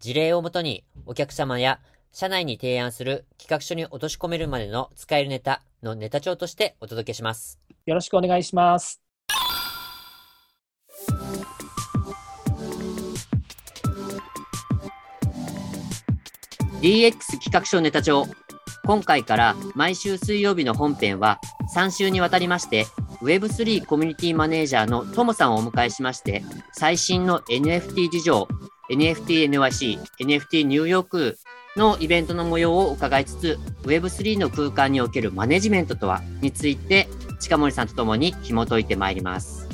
事例をもとにお客様や社内に提案する企画書に落とし込めるまでの使えるネタのネタ帳としてお届けします。よろしくお願いします。DX 企画書ネタ帳今回から毎週水曜日の本編は3週にわたりまして Web3 コミュニティマネージャーのトモさんをお迎えしまして最新の NFT 事情 NFTNYC、NFT ニューヨークのイベントの模様を伺いつつ Web3 の空間におけるマネジメントとはについて近森さんとともに紐解いてまいります。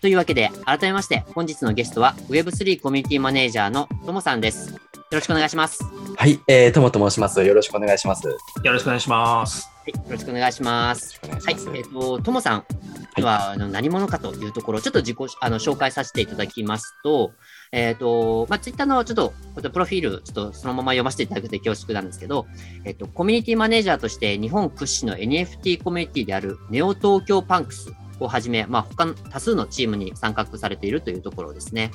というわけで、改めまして、本日のゲストは Web3 コミュニティマネージャーのともさんです。よろしくお願いします。はい、えー、ともと申します。よろしくお願いします。よろしくお願いします。はい、よろしくお願いします。はい、えっ、ー、と、ともさんは、あの何者かというところ、ちょっと自己あの紹介させていただきますと、えっ、ー、と、まあ、ツイッターのちょっと、プロフィール、ちょっとそのまま読ませていただくと恐縮なんですけど、えっ、ー、と、コミュニティマネージャーとして日本屈指の NFT コミュニティであるネオ東京パンクスをはじめ、まあ、他の多数のチームに参画されているというところですね。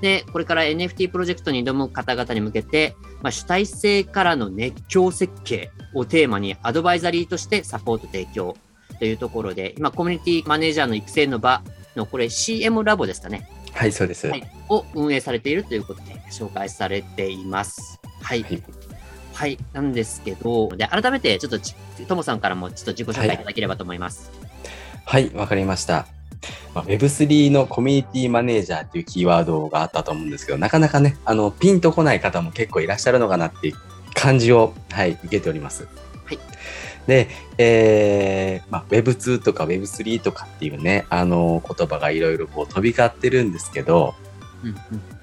で、これから NFT プロジェクトに挑む方々に向けて、まあ、主体性からの熱狂設計をテーマにアドバイザリーとしてサポート提供というところで、今、コミュニティマネージャーの育成の場の、これ CM ラボですかね。はい、そうです。はい、を運営されているということで紹介されています。はい。はい、はい、なんですけど、で、改めてちょっと、ともさんからもちょっと自己紹介いただければと思います。はい、わ、はい、かりました。まあ、Web3 のコミュニティマネージャーっていうキーワードがあったと思うんですけど、なかなかね、あの、ピンとこない方も結構いらっしゃるのかなっていう感じを、はい、受けております。はい。で、えー、まあ、Web2 とか Web3 とかっていうね、あの、言葉がいろいろこう飛び交ってるんですけど、うんうん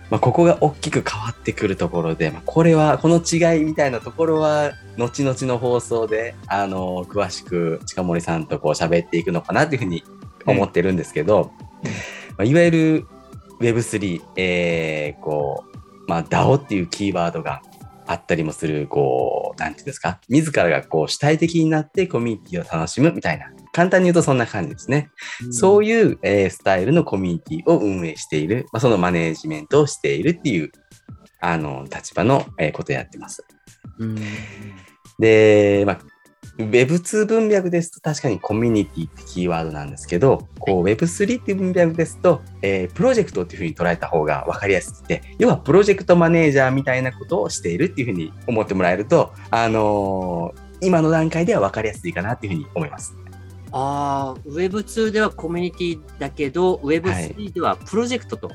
まあ、ここが大きく変わってくるところで、まあ、これは、この違いみたいなところは、後々の放送で、あの、詳しく近森さんとこう喋っていくのかなというふうに思ってるんですけど、まあ、いわゆる Web3、えー、こう、まあ、DAO っていうキーワードがあったりもする、こう、なんていうんですか、自らがこう主体的になってコミュニティを楽しむみたいな、簡単に言うとそんな感じですね。うん、そういう、えー、スタイルのコミュニティを運営している、まあ、そのマネージメントをしているっていう、あの、立場の、えー、ことをやってます。うん、で、まあ、Web2 文脈ですと確かにコミュニティってキーワードなんですけど、こう Web3 っていう文脈ですと、えー、プロジェクトっていうふうに捉えた方が分かりやすくて、要はプロジェクトマネージャーみたいなことをしているっていうふうに思ってもらえると、あのー、今の段階では分かりやすいかなっていうふうに思います。ああ、Web2 ではコミュニティだけど、Web3 ではプロジェクトと、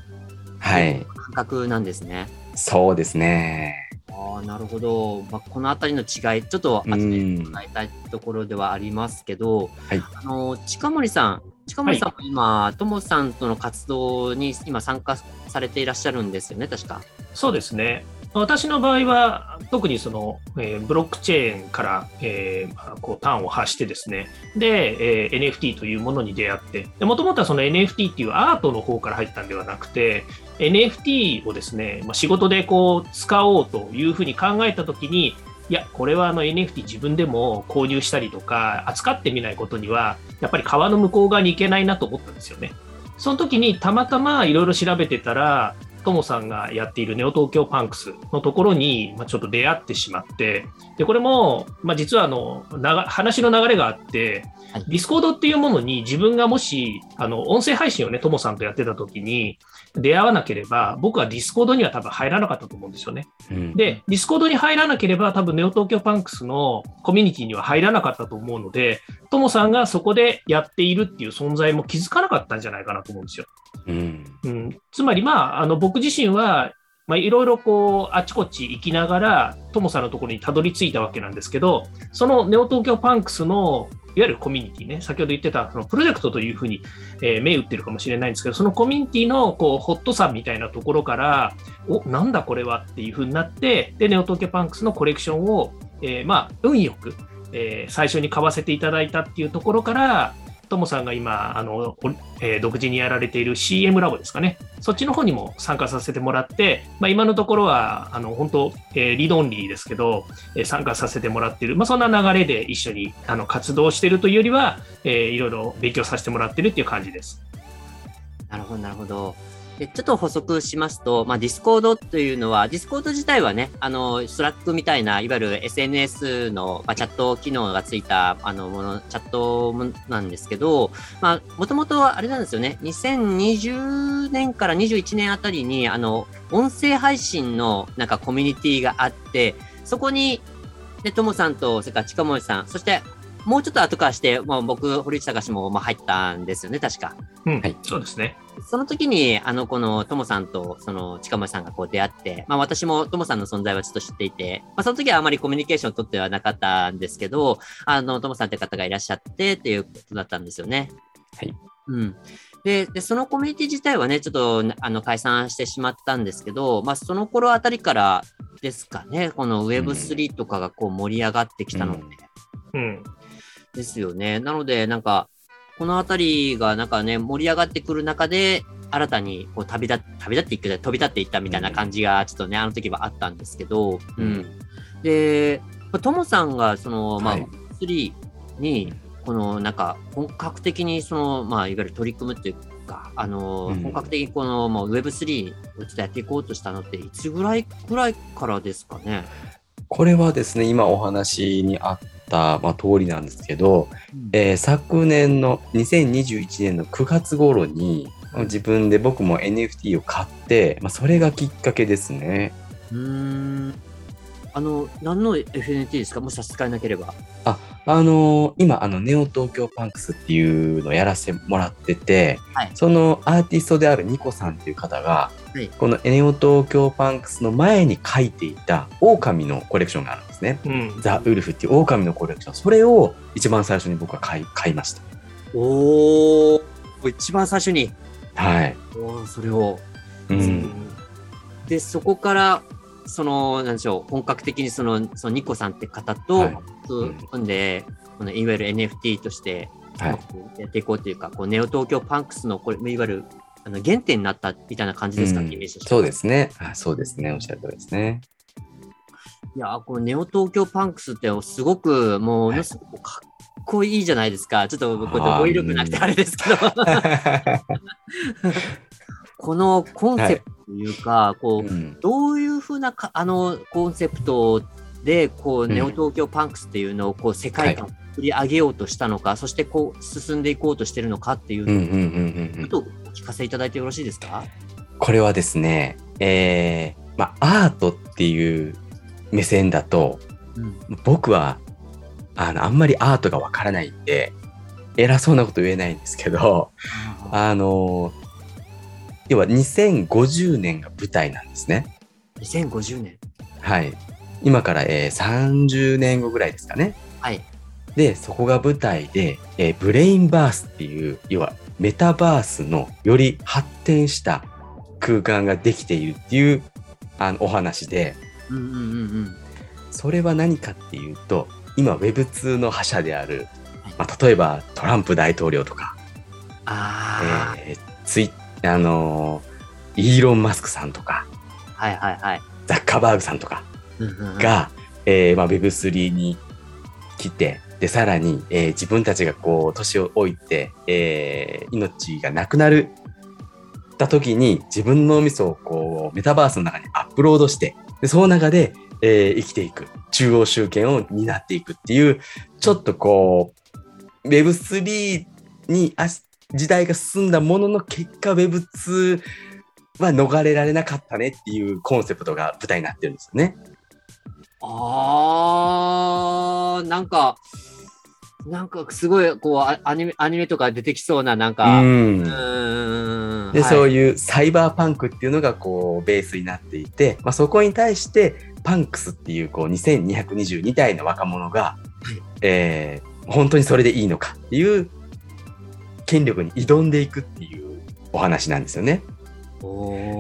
はい、感覚なんですね。そうですね。あなるほど、まあ、この辺りの違い、ちょっと後で伺いたいところではありますけど、はい、あの近森さん、近森さんも今、と、も、さんとの活動に今参加されていらっしゃるんですよね、確か？そうですね。私の場合は、特にその、えー、ブロックチェーンから、えー、こう端を発してですね、で、えー、NFT というものに出会って、もともとはその NFT っていうアートの方から入ったんではなくて、NFT をですね、まあ、仕事でこう使おうというふうに考えたときに、いや、これはあの NFT 自分でも購入したりとか、扱ってみないことには、やっぱり川の向こう側に行けないなと思ったんですよね。その時にたまたまいろいろ調べてたら、ともさんがやっている Neo Tokyo Punks のところに、まあ、ちょっと出会ってしまって、でこれも、まあ、実はあの話の流れがあって、 Discord っていうものに自分がもし、あの音声配信をね、ともさんとやってた時に、出会わなければ、僕は Discord には多分入らなかったと思うんですよね。うん、で、 Discord に入らなければ、多分 Neo Tokyo Punks のコミュニティには入らなかったと思うので、ともさんがそこでやっているっていう存在も気づかなかったんじゃないかなと思うんですよ。うん、うん、つまり、まあ、あの僕僕自身は、まあ、いろいろこうあちこち行きながら、ともさんのところにたどり着いたわけなんですけど、その Neo Tokyo Punks のいわゆるコミュニティね、先ほど言ってたそのプロジェクトというふうに、えー、銘打ってるかもしれないんですけど、そのコミュニティのこうホットさみたいなところから、おなんだこれはっていうふうになって、で、ネオトーキョパンクスのコレクションを、え、まあ、運よく、え、最初に買わせていただいたっていうところから、ともさんが今、あの、えー、独自にやられている CM ラボですかね。そっちの方にも参加させてもらって、まあ、今のところは、あの、本当、えー、リードンリーですけど、えー、参加させてもらっている、まあ、そんな流れで一緒にあの活動しているというよりは、えー、いろいろ勉強させてもらっているっていう感じです。なるほど、なるほど。でちょっと補足しますと、まあ、 Discord というのは、 Discord 自体はね、あの、 Slack みたいな、いわゆる SNS の、まあ、チャット機能がついた、あの、もの、チャットなんですけど、まあ、もともとあれなんですよね、2020年から21年あたりに、あの、音声配信のなんかコミュニティがあって、そこに、で、ともさんと、それから近森さん、そしてもうちょっと後からして、まあ、僕、堀内隆もまあ入ったんですよね、確か。うん、はい、そうですね。その時に、あの、この、ともさんと、その、近森さんがこう出会って、まあ、私もともさんの存在はちょっと知っていて、まあ、その時はあまりコミュニケーションを取ってはなかったんですけど、あの、ともさんって方がいらっしゃってっていうことだったんですよね。はい。うん。で、でそのコミュニティ自体はね、ちょっとあの解散してしまったんですけど、まあ、その頃あたりからですかね、この Web3 とかがこう盛り上がってきたので、うん、うんですよね。なので、なんか、このあたりがなんかね、盛り上がってくる中で、新たにこう旅立旅立っていく、飛び立っていったみたいな感じが、ちょっとね、あの時はあったんですけど、うん。で、ともさんが、その、まあ、3に、この、なんか、本格的に、その、まあ、いわゆる取り組むっていうか、あの、うん、本格的にこの、まあ、Web3 をちょっとやっていこうとしたのって、いつぐらいぐらいからですかね？これはですね、今お話にあっ、まあ、通りなんですけど、うん、えー、昨年の2021年の9月頃に自分で僕も NFT を買って、まあ、それがきっかけですね。うんあの、何の FNT ですか？もし差し支えなければ。あ、あのー、今、あの、ネオ東京パンクスっていうのをやらせてもらってて、はい、そのアーティストであるニコさんっていう方が、はい、このネオ東京パンクスの前に書いていた狼のコレクションがあるんですね。うん、ザ・ウルフっていう狼のコレクション。それを一番最初に僕は買い買いました。おー、一番最初に。はい。おそれを。うん。で、そこから、その、なんでしょう、本格的にその、そのニコさんって方と、はい、組んで、このいわゆる NFT として、やっていこうというか、こうネオ東京パンクスの、これ、いわゆるあの原点になったみたいな感じですか、うん、イメージそうですねあ。そうですね。おっしゃる通りですね。いや、このネオ東京パンクスってすごく、ものすごくかっこいいじゃないですか。ちょっとこう語彙力なくてあれですけど。このコンセプトというか、はい、こう、うん、どういうふうなかあのコンセプトで、こう、ネオ東京パンクスっていうのを、こう、世界観を作り上げようとしたのか、はい、そしてこう、進んでいこうとしてるのかっていうのを、ちょっとお聞かせいただいてよろしいですか？これはですね、えー、まあ、アートっていう目線だと、うん、僕は、あの、あんまりアートがわからないんで、偉そうなこと言えないんですけど、あの、要は2050年が舞台なんですね。2050年はい。今から、えー、30年後ぐらいですかね。はい。で、そこが舞台で、えー、ブレインバースっていう、要はメタバースのより発展した空間ができているっていうあのお話で、うんうんうんうん、それは何かっていうと、今 Web2 の覇者である、まあ、例えばトランプ大統領とか、あえー、ツイあのー、イーロン・マスクさんとか、はいはいはい、ザッカーバーグさんとかが、えーまあ、Web3 に来て、で、さらに、えー、自分たちがこう、年を置いて、えー、命がなくなる、た時に自分の脳みそをこう、メタバースの中にアップロードして、でその中で、えー、生きていく。中央集権を担っていくっていう、ちょっとこう、Web3 に時代が進んだものの結果 Web2 は逃れられなかったねっていうコンセプトが舞台になってるんですよね。あー、なんか、なんかすごいこうアニメアニメとか出てきそうななんか、うん、で、はい、そういうサイバーパンクっていうのがこうベースになっていて、まあ、そこに対してパンクスっていうこう2222体の若者が、はい、えー、本当にそれでいいのかっていう権力に挑んでいくっていうお話なんですよね。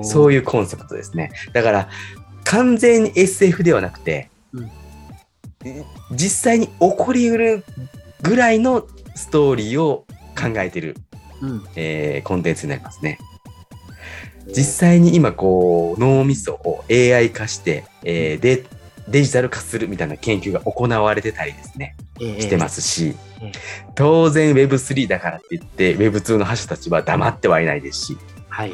そういうコンセプトですね。だから完全に SF ではなくて、うん、実際に起こりうるぐらいのストーリーを考えてる、うん、えー、コンテンツになりますね。実際に今こう脳みそを AI 化して、えー、でデジタル化するみたいな研究が行われてたりですね、えー、してますし、えー、当然 Web3 だからって言って Web2 の覇者たちは黙ってはいないですし、はい、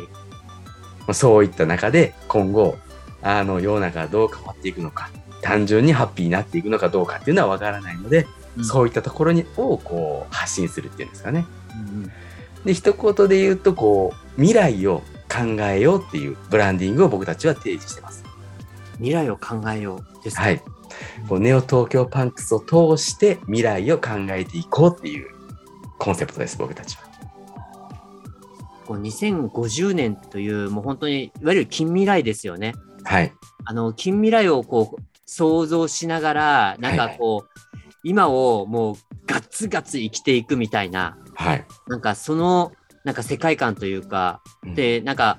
そういった中で今後あの世の中がどう変わっていくのか単純にハッピーになっていくのかどうかっていうのは分からないので、うん、そういったところにをこう発信するっていうんですかね。うん、で一言で言うとこう未来を考えようっていうブランディングを僕たちは提示してます。未来を考えようですはい。こうネオ東京パンクスを通して未来を考えていこうっていうコンセプトです、僕たちは。こう2050年という、もう本当に、いわゆる近未来ですよね。はい。あの、近未来をこう、想像しながら、なんかこう、はいはい、今をもうガツガツ生きていくみたいな、はい。なんかその、なんか世界観というか、うん、で、なんか、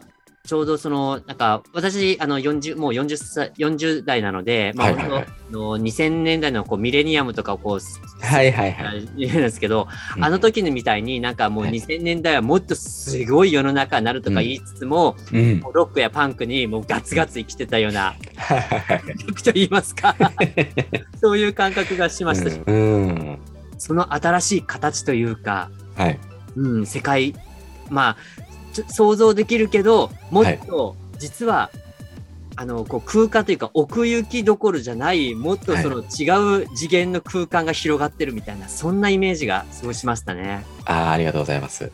ちょうどその、なんか、私、あの、40、もう40歳、40代なので、まあ、はいはいはい、の2000年代のこうミレニアムとかをこう、はいはいはい。言うんですけど、うん、あの時のみたいになんかもう2000年代はもっとすごい世の中になるとか言いつつも、うん、ロックやパンクにもうガツガツ生きてたような、曲と言いますか、そういう感覚がしましたし、うん、その新しい形というか、はい、うん、世界、まあ、想像できるけど、もっと実は、はい、あのこう空間というか奥行きどころじゃないもっとその違う次元の空間が広がってるみたいな、はい、そんなイメージがすごいしましたね。あありがとうございます。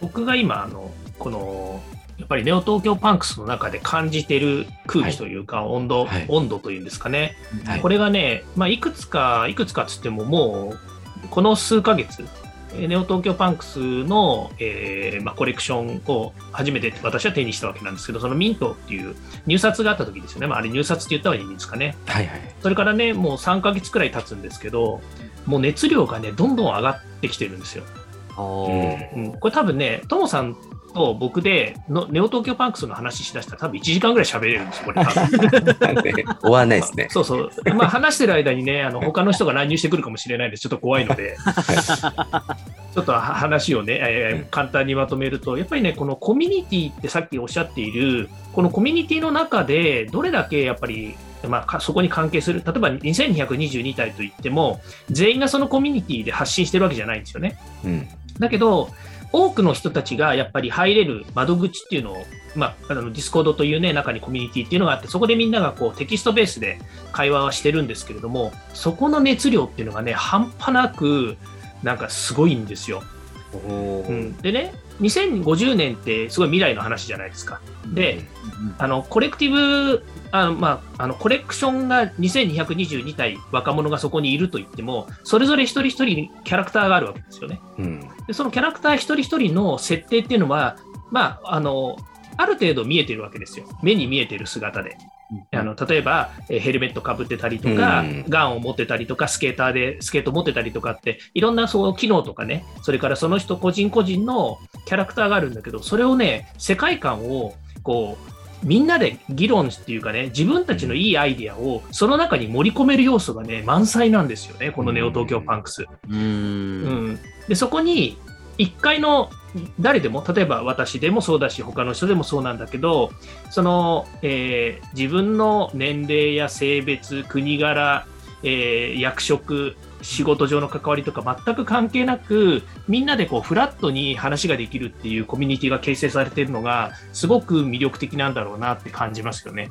僕が今あのこのやっぱりネオ東京パンクスの中で感じてる空気というか、温度、はい、温度というんですかね、はい、これがね、まあ、いくつか、いくつかつっても、もう、この数ヶ月、ネオ東京パンクスの、えーまあ、コレクションを初めて私は手にしたわけなんですけど、そのミントっていう入札があった時ですよね。まあ、あれ入札って言った方がいいんですかね。はいはい。それからね、もう3ヶ月くらい経つんですけど、もう熱量がね、どんどん上がってきてるんですよ。うん、これ多分ね、ともさんと僕でのネオ東京パンクスの話しだしたら多分1時間ぐらい喋れるんですこれ多分 終わんないですね。そうそう。まあ話してる間にね、あの他の人が乱入してくるかもしれないんで、ちょっと怖いので、ちょっと話をね、えー、簡単にまとめると、やっぱりね、このコミュニティってさっきおっしゃっている、このコミュニティの中でどれだけやっぱりまあ、そこに関係する、例えば2222体といっても、全員がそのコミュニティで発信してるわけじゃないんですよね。うん、だけど、多くの人たちがやっぱり入れる窓口っていうのを、まあ、あの Discord というね、中にコミュニティっていうのがあって、そこでみんながこうテキストベースで会話はしてるんですけれども、そこの熱量っていうのがね、半端なく、なんかすごいんですよ。うん、でね、2050年ってすごい未来の話じゃないですか。で、あの collectiveあの、まあ、あのコレクションが2222体若者がそこにいると言っても、それぞれ一人一人キャラクターがあるわけですよね。うん、でそのキャラクター一人一人の設定っていうのは、まあ、あのある程度見えてるわけですよ。目に見えてる姿で。あの例えば、えヘルメットかぶってたりとか、うん、ガンを持ってたりとか、スケーターでスケート持ってたりとかって、いろんなそう機能とかね、それからその人個人個人のキャラクターがあるんだけど、それをね、世界観をこうみんなで議論っていうかね、自分たちのいいアイディアをその中に盛り込める要素がね、満載なんですよね、このネオ東京パンクス。うん。うん。でそこに1階の誰でも、例えば私でもそうだし、他の人でもそうなんだけど、その、えー、自分の年齢や性別、国柄、えー、役職、仕事上の関わりとか全く関係なく、みんなでこうフラットに話ができるっていうコミュニティが形成されているのが、すごく魅力的なんだろうなって感じますよね。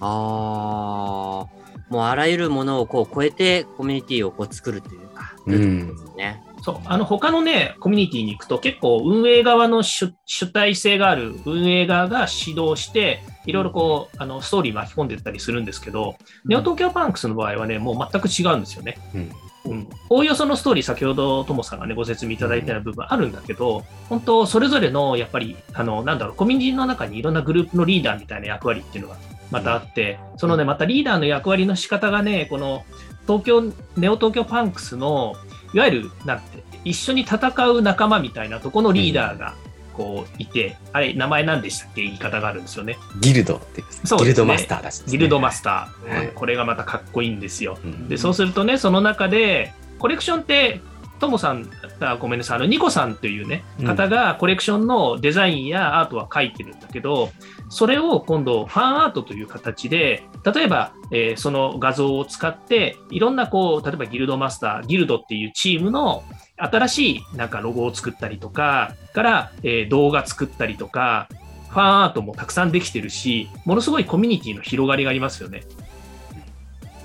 ああ、もうあらゆるものをこう超えてコミュニティをこう作るというか、うん、ですね。そう、あの、他のね、コミュニティに行くと結構運営側の主体性がある運営側が指導して、いろいろこう、あの、ストーリー巻き込んでったりするんですけど、ネオ東京パンクスの場合はね、もう全く違うんですよね。うん。うん、おおよそのストーリー、先ほどともさんがね、ご説明いただいたような部分あるんだけど、本当、それぞれの、やっぱり、あの、なんだろう、コミュニティの中にいろんなグループのリーダーみたいな役割っていうのがまたあって、そのね、またリーダーの役割の仕方がね、この、東京、ネオ東京パンクスの、いわゆる、なんて、一緒に戦う仲間みたいなとこのリーダーが、こういて、あれ、名前何でしたっけ？言い方があるんですよね。ギルドってそうね。ギルドマスターだし、ギルドマスター、はい。これがまたかっこいいんですよ。うん。でそうするとね、その中で、コレクションって、ともさん、あごめんなさい、あのニコさんというね、うん方がコレクションのデザインやアートは書いてるんだけど、それを今度、ファンアートという形で、例えば、えーその画像を使って、いろんなこう、例えばギルドマスター、ギルドっていうチームの新しいなんかロゴを作ったりとか、から、えー動画作ったりとか、ファンアートもたくさんできてるし、ものすごいコミュニティの広がりがありますよね。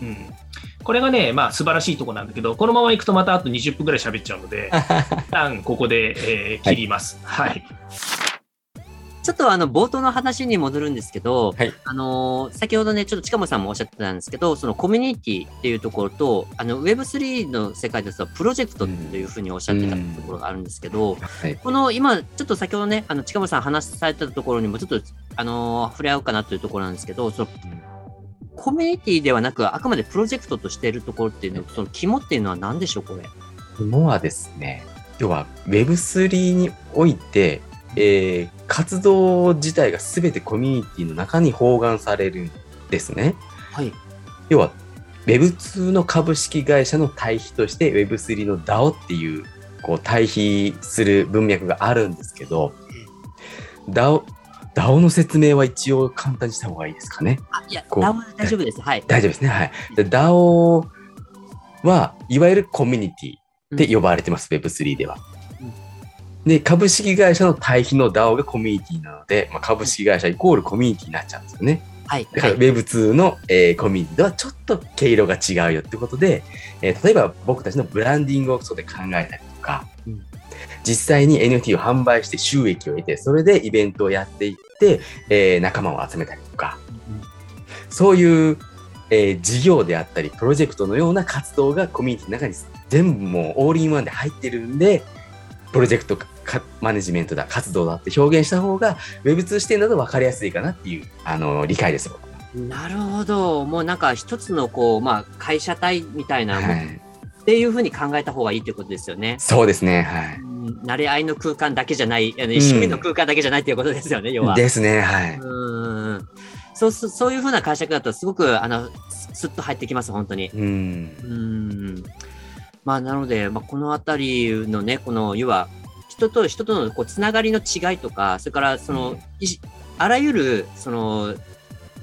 うん。これがね、まあ素晴らしいところなんだけど、このまま行くとまたあと20分ぐらい喋っちゃうので、一旦ここで、えー切ります。はい。ちょっとあの冒頭の話に戻るんですけど、はいあのー先ほどね、ちょっと近本さんもおっしゃってたんですけど、そのコミュニティっていうところと、あの Web3 の世界ですと、プロジェクトというふうにおっしゃってたところがあるんですけど、はい。この今、ちょっと先ほどね、あの近本さん話されてたところにも、ちょっと、あのー触れ合うかなというところなんですけど、そのコミュニティではなく、あくまでプロジェクトとしているところっていうの、その肝っていうのは何でしょう、これ？肝はですね、要は Web3 において、えー活動自体が全てコミュニティの中に包含されるんですね。はい。要は Web2 の株式会社の対比として Web3 の DAO っていうこう対比する文脈があるんですけど、DAO, DAO の説明は一応簡単にした方がいいですかね。あ、いや、こう大大丈夫です。はい。大丈夫ですね。はい。で DAO はいわゆるコミュニティって呼ばれてます、Web3 ではうん。で、株式会社の対比の DAO がコミュニティなので、まあ、株式会社イコールコミュニティになっちゃうんですよね。はい。だからはい Web2 の、えーコミュニティとはちょっと毛色が違うよってことで、えー例えば僕たちのブランディングをそこで考えたりとか、うん実際に NFT を販売して収益を得て、それでイベントをやっていって、えー仲間を集めたりとか、そういう、えー事業であったり、プロジェクトのような活動がコミュニティの中に全部もうオールインワンで入ってるんで、プロジェクトかマネジメントだ、活動だって表現した方が、Web2 視点だと分かりやすいかなっていう、あの、理解です。僕なるほど。もうなんか一つのこう、まあ会社体みたいな、はい。っていうふうに考えた方がいいということですよね。そうですね。はい。うん慣れ合いの空間だけじゃない、あの趣味の空間だけじゃないということですよね、要は。ですね。はい。うんそうすそういうふうな解釈だと、すごくあのすすっと入ってきます、本当に。うん。うんまあ、なので、まあ、このあたりのね、この要は人と人とのこうつながりの違いとか、それからその、いしあらゆるその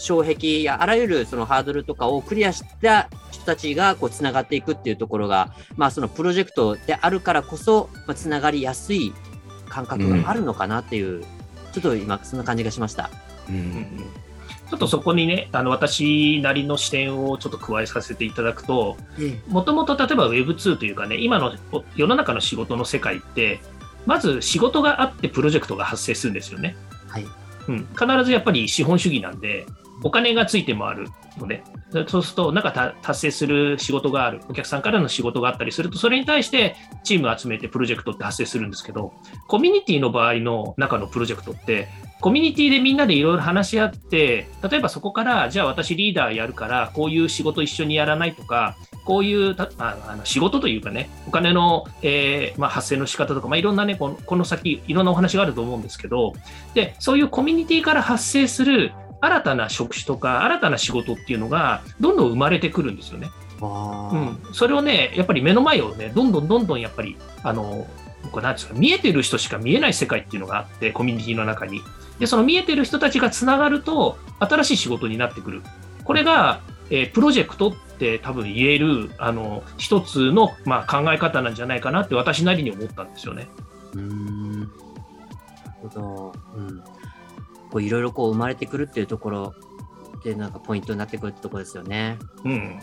障壁やあらゆるそのハードルとかをクリアした人たちがこうつながっていくっていうところが、まあ、そのプロジェクトであるからこそ、まあ、つながりやすい感覚があるのかなっていう、ちょっと今、そんな感じがしました。ううんんちょっとそこにね、あの私なりの視点をちょっと加えさせていただくと、もともと例えば Web2 というかね、今のお世の中の仕事の世界って、まず仕事があってプロジェクトが発生するんですよね。はい。うん、必ずやっぱり資本主義なんで、お金がついて回るので、そうすると、なんか達成する仕事がある、お客さんからの仕事があったりすると、それに対してチームを集めてプロジェクトって発生するんですけど、コミュニティの場合の中のプロジェクトって、コミュニティでみんなでいろいろ話し合って、例えばそこから、じゃあ私リーダーやるから、こういう仕事一緒にやらないとか、こういうたああの仕事というかね、お金の、えーまあ、発生の仕方とか、まあ、いろんなねこの、この先、いろんなお話があると思うんですけど、で、そういうコミュニティから発生する新たな職種とか、新たな仕事っていうのが、どんどん生まれてくるんですよね。うん、それをね、やっぱり目の前をね、どんどんどんどんやっぱり、あの、ですか、見えてる人しか見えない世界っていうのがあって、コミュニティの中に。で、その見えてる人たちがつながると、新しい仕事になってくる。これが、えープロジェクトって多分言える、あの、一つの、まあ、考え方なんじゃないかなって私なりに思ったんですよね。うーんなるほど。うん。こういろいろこう生まれてくるっていうところでなんかポイントになってくるってところですよね。うん。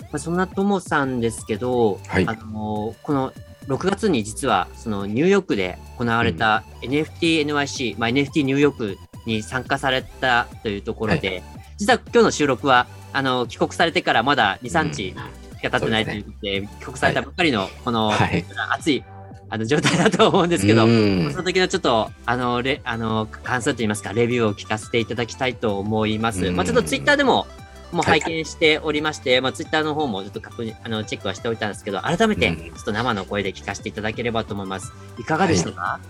まあ、そんなともさんですけど、はい。あのこの6月に実はそのニューヨークで行われた NFTNYC、まあ、NFT ニューヨークに参加されたというところで、実は今日の収録はあの帰国されてからまだ2、3日しか経ってないということで、帰国されたばっかりのこの、はい。熱いあの状態だと思うんですけど、うんその時のちょっと、あの、レあの感想といいますか、レビューを聞かせていただきたいと思います。うんまあ、ちょっとツイッターでも、も拝見しておりまして、まあ、ツイッターの方もちょっと確認、あの、チェックはしておいたんですけど、改めて、うんちょっと生の声で聞かせていただければと思います。いかがでしたか、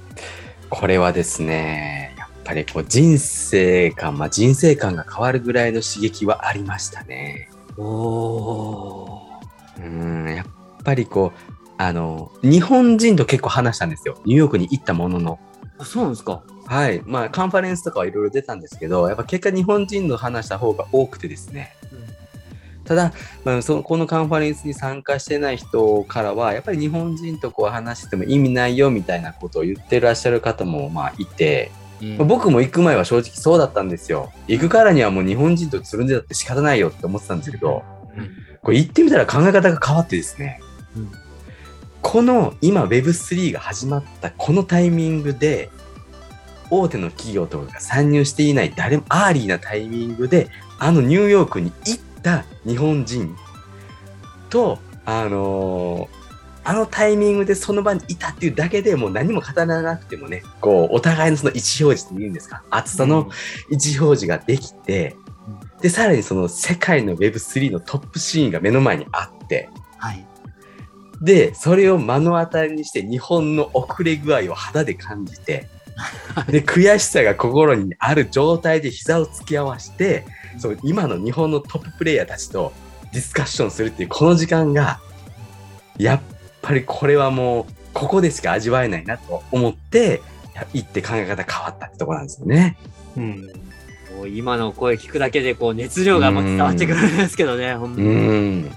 これはですね、やっぱりこう人生観、まあ、人生観が変わるぐらいの刺激はありましたね。おー。うん、やっぱりこう、あの、日本人と結構話したんですよ。ニューヨークに行ったものの。あそうなんですかはい。まあ、カンファレンスとかはいろいろ出たんですけど、やっぱ結果日本人の話した方が多くてですね。ただ、まあ、そのこのカンファレンスに参加してない人からは、やっぱり日本人とこう話しても意味ないよみたいなことを言ってらっしゃる方もまあいて、うんまあ僕も行く前は正直そうだったんですよ。行くからにはもう日本人とつるんでたって仕方ないよって思ってたんですけど、これ行ってみたら考え方が変わってですね、うんこの今 Web3 が始まったこのタイミングで、大手の企業とかが参入していない誰も early なタイミングで、あのニューヨークに行った日本人と、あのーあのタイミングでその場にいたっていうだけでもう何も語らなくてもね、こう、お互いのその意思表示って言うんですか、厚さの位置表示ができて、で、さらにその世界の Web3 のトップシーンが目の前にあって、はい。で、それを目の当たりにして日本の遅れ具合を肌で感じて、で、悔しさが心にある状態で膝を突き合わせて、そう、今の日本のトッププレイヤーたちとディスカッションするっていうこの時間が、やっぱりこれはもう、ここでしか味わえないなと思って、や行って考え方変わったってところなんですよね。うんもう今の声聞くだけで、こう、熱量がもう伝わってくるんですけどね、うーん。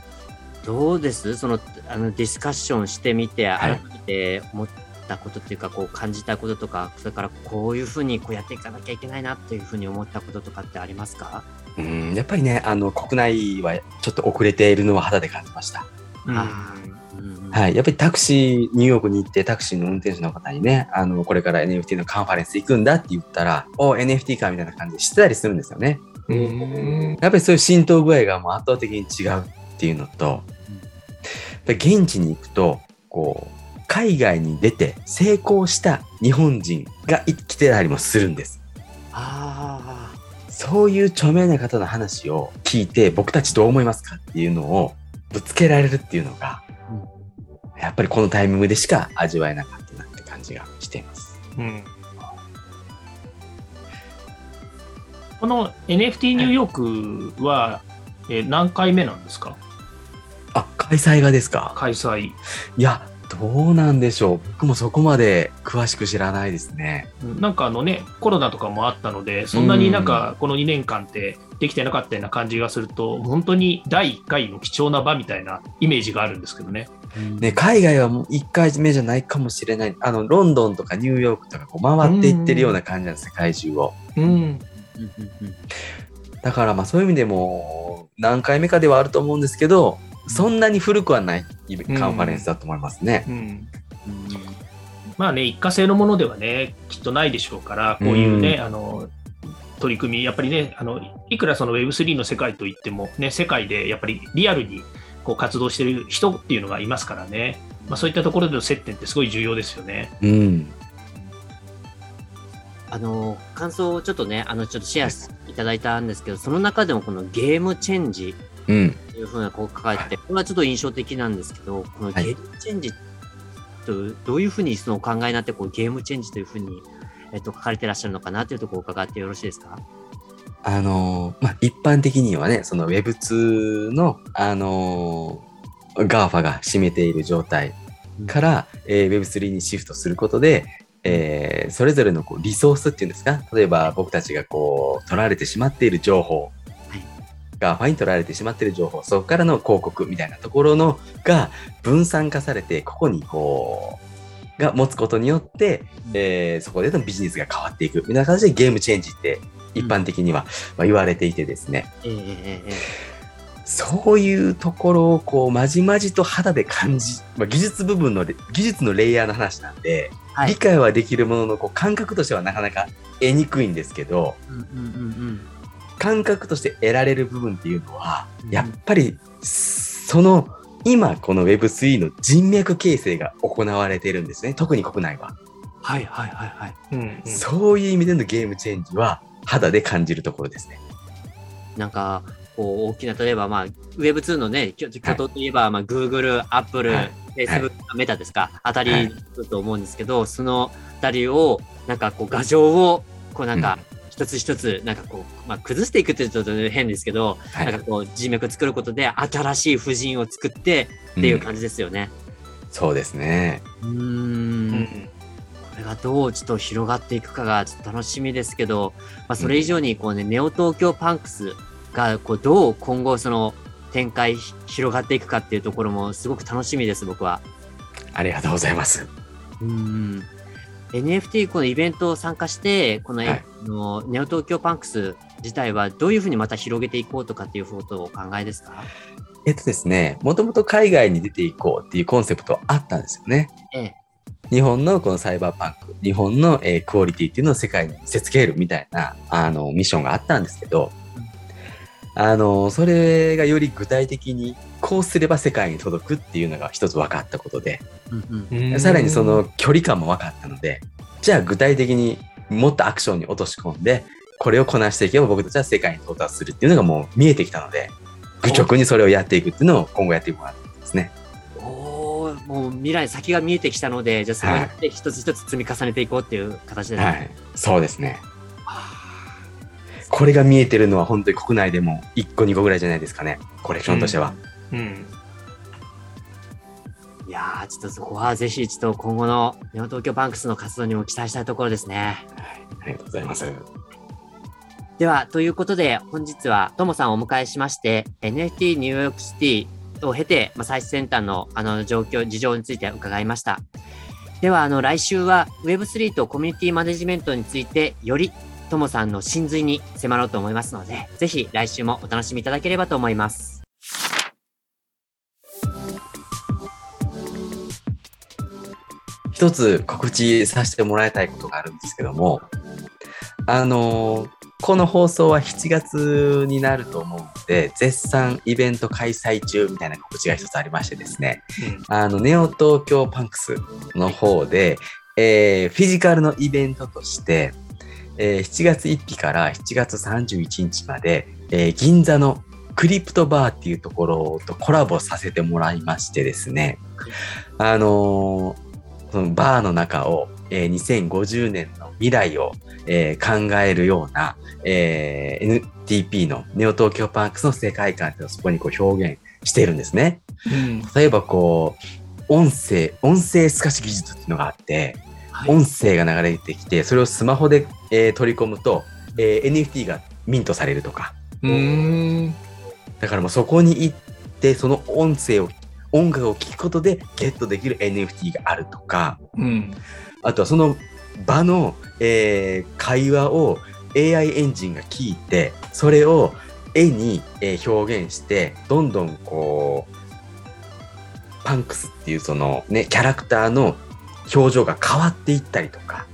どうです？その、あの、ディスカッションしてみて、はい。改めて思ったことっていうか、こう、感じたこととか、それからこういうふうにこうやっていかなきゃいけないなっていうふうに思ったこととかってありますか？うん、やっぱりね、あの、国内はちょっと遅れているのは肌で感じました。はい。やっぱりタクシー、ニューヨークに行ってタクシーの運転手の方にね、あの、これから NFT のカンファレンス行くんだって言ったら、お、NFT かみたいな感じでしてたりするんですよね。うん。やっぱりそういう浸透具合がもう圧倒的に違うっていうのと、現地に行くと、こう、海外に出て成功した日本人が来てたりもするんです。あそういう著名な方の話を聞いて、僕たちどう思いますかっていうのをぶつけられるっていうのが、やっぱりこのタイミングでしか味わえなかったなって感じがしています。うんこの NFT ニューヨークは、えー何回目なんですか？あ、開催がですか？開催。いや、どうなんでしょう。僕もそこまで詳しく知らないですね。なんかあのね、コロナとかもあったので、そんなになんかこの2年間ってできてなかったような感じがすると、本当に第1回の貴重な場みたいなイメージがあるんですけどね。ね、海外はもう1回目じゃないかもしれない。あの、ロンドンとかニューヨークとかこう回っていってるような感じなんです、世界中を。うん。だからまあそういう意味でも何回目かではあると思うんですけど、そんなに古くはないカンファレンスだと思いますね。うん。まあね、一過性のものではね、きっとないでしょうから、こういうね、あの、取り組み、やっぱりね、あの、いくらその Web3 の世界といっても、ね、世界でやっぱりリアルにこう活動してる人っていうのがいますからね、まあそういったところでの接点ってすごい重要ですよね。うん。あの、感想をちょっとね、あの、ちょっとシェアいただいたんですけど、その中でもこのゲームチェンジうん。というふうなこう書かれてて、これはちょっと印象的なんですけど、このゲはい。ームチェンジとどういうふうにそのお考えになって、こうゲームチェンジというふうに、えっと、書かれてらっしゃるのかなというところを伺ってよろしいですか？あのーまあ、一般的にはね、その Web2 の、あのー、GAFA が占めている状態から、えー Web3 にシフトすることで、えーそれぞれのこうリソースっていうんですか、例えば僕たちがこう取られてしまっている情報、はい GAFA に取られてしまっている情報、そこからの広告みたいなところのが分散化されて、ここにこう、が持つことによって、えーそこでのビジネスが変わっていく。みたいな形でゲームチェンジって一般的には、まあ、言われていてですね、えええええそういうところをこうまじまじと肌で感じ、まあ、技術部分のレ技術のレイヤーの話なんで、はい。理解はできるもののこう感覚としてはなかなか得にくいんですけどうんうんうん感覚として得られる部分っていうのはうん。やっぱりその今この Web3 の人脈形成が行われているんですね。特に国内は、はいはいはいはい。うんうん。そういう意味でのゲームチェンジは肌で感じるところですね。なんか、こう大きな、例えばまあ、Web2 のね、巨頭といえば、まあ、Google、Apple、はい。Facebook、メタですか、あたりだと思うんですけど、そのあたりを、なんかこう、画像を、こうなんか、一つ一つ、なんかこう、まあ、崩していくってちょっと変ですけど、はいなんかこう、人脈作ることで、新しい婦人を作ってっていう感じですよね。そうですね。うーんうんこれがどうちょっと広がっていくかがちょっと楽しみですけど、まあ、それ以上にこうね、ネオ東京パンクスがこうどう今後その展開ひ広がっていくかっていうところもすごく楽しみです、僕は。ありがとうございます。うん。NFT このイベントを参加して、この,、はいあのネオ東京パンクス自体はどういうふうにまた広げていこうとかっていうことをお考えですか？えっとですね、もともと海外に出ていこうっていうコンセプトあったんですよね。ええ。日本のこのサイバーパンク、日本の、えークオリティっていうのを世界に見せつけるみたいなあのミッションがあったんですけど、あのそれがより具体的にこうすれば世界に届くっていうのが一つ分かったことで、うんうんうんさらにその距離感も分かったので、じゃあ具体的にもっとアクションに落とし込んで、これをこなしていけば僕たちは世界に到達するっていうのがもう見えてきたので、愚直にそれをやっていくっていうのを今後やっていこうかなと思いますね。おーもう未来先が見えてきたので、じゃあそれをやって一つ一つ積み重ねていこうっていう形ですね。はい。そうですね。これが見えてるのは本当に国内でも1個2個ぐらいじゃないですかね。コレクションとしては。うん。いやー、ちょっとそこはぜひ、ちょっと今後のネオ東京バンクスの活動にも期待したいところですね。ありがとうございます。では、ということで、本日はともさんをお迎えしまして、NFT ニューヨークシティを経て、まあ、最先端のあの状況、事情について伺いました。では、あの、来週は Web3 とコミュニティマネジメントについて、よりともさんの真髄に迫ろうと思いますので、ぜひ来週もお楽しみいただければと思います。一つ告知させてもらいたいことがあるんですけども、あのーこの放送は7月になると思うので、絶賛イベント開催中みたいな告知が一つありましてですね、あの、ネオ東京パンクスの方で、えーフィジカルのイベントとして、えー7月1日から7月31日まで、えー銀座のクリプトバーっていうところとコラボさせてもらいましてですね、あのーそのバーの中を、えー2050年の未来を、えー考えるような、えー NTP のネオ東京パンクスの世界観っていうのをそこにこう表現しているんですね。うん。例えばこう、音声、音声透かし技術っていうのがあって、はい音声が流れてきて、それをスマホで、えー取り込むと、えー NFT がミントされるとか。うん。だからもうそこに行って、その音声を、音楽を聴くことでゲットできる NFT があるとか、うん。あとはその場の、えー会話を AI エンジンが聞いて、それを絵に、えー表現して、どんどんこう、パンクスっていうそのね、キャラクターの表情が変わっていったりとか、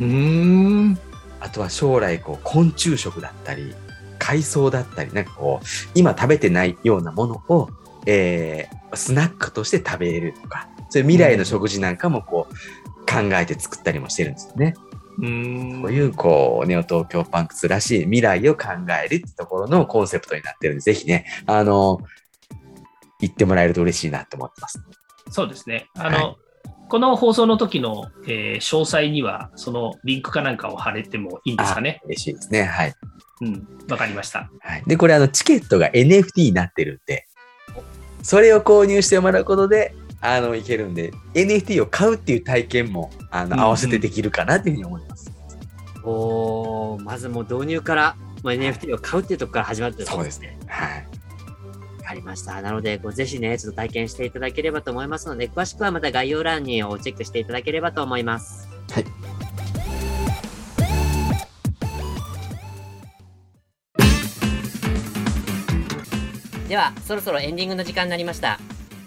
うん。あとは将来こう昆虫食だったり、海藻だったり、なんかこう、今食べてないようなものを、えースナックとして食べれるとか、そういう未来の食事なんかもこう、考えて作ったりもしてるんですよね。うん。こういう、こう、ネオ東京パンクスらしい未来を考えるってところのコンセプトになってるんで、ぜひね、あの、言ってもらえると嬉しいなと思ってます。そうですね。あの、はこの放送の時の、えー詳細には、そのリンクかなんかを貼れてもいいんですかね？嬉しいですね。はい。うん。わかりました。はい、で、これ、あの、チケットが NFT になってるんで、それを購入してもらうことで、あの、いけるんで、NFT を買うっていう体験も、あの、うんうん合わせてできるかなっていうふうに思います。おーまずもう導入から、もう NFT を買うっていうところから始まってるそうですね。はい。わかりました。なので、こうぜひね、ちょっと体験していただければと思いますので、詳しくはまた概要欄にをチェックしていただければと思います。はい。では、そろそろエンディングの時間になりました。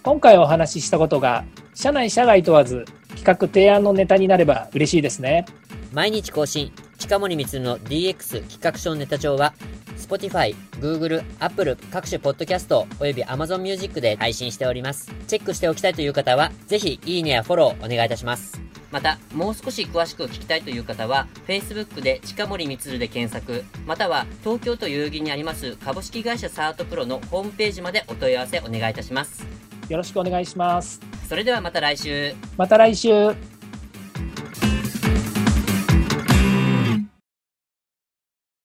今回お話ししたことが社内社外問わず企画提案のネタになれば嬉しいですね毎日更新、近森光の DX 企画書ネタ帳は、Spotify、Google、Apple 各種ポッドキャストおよび Amazon Music で配信しております。チェックしておきたいという方は、ぜひいいねやフォローお願いいたします。また、もう少し詳しく聞きたいという方は、Facebook で近森光で検索、または東京都代々木にあります株式会社サートプロのホームページまでお問い合わせお願いいたします。よろしくお願いします。それではまた来週。また来週。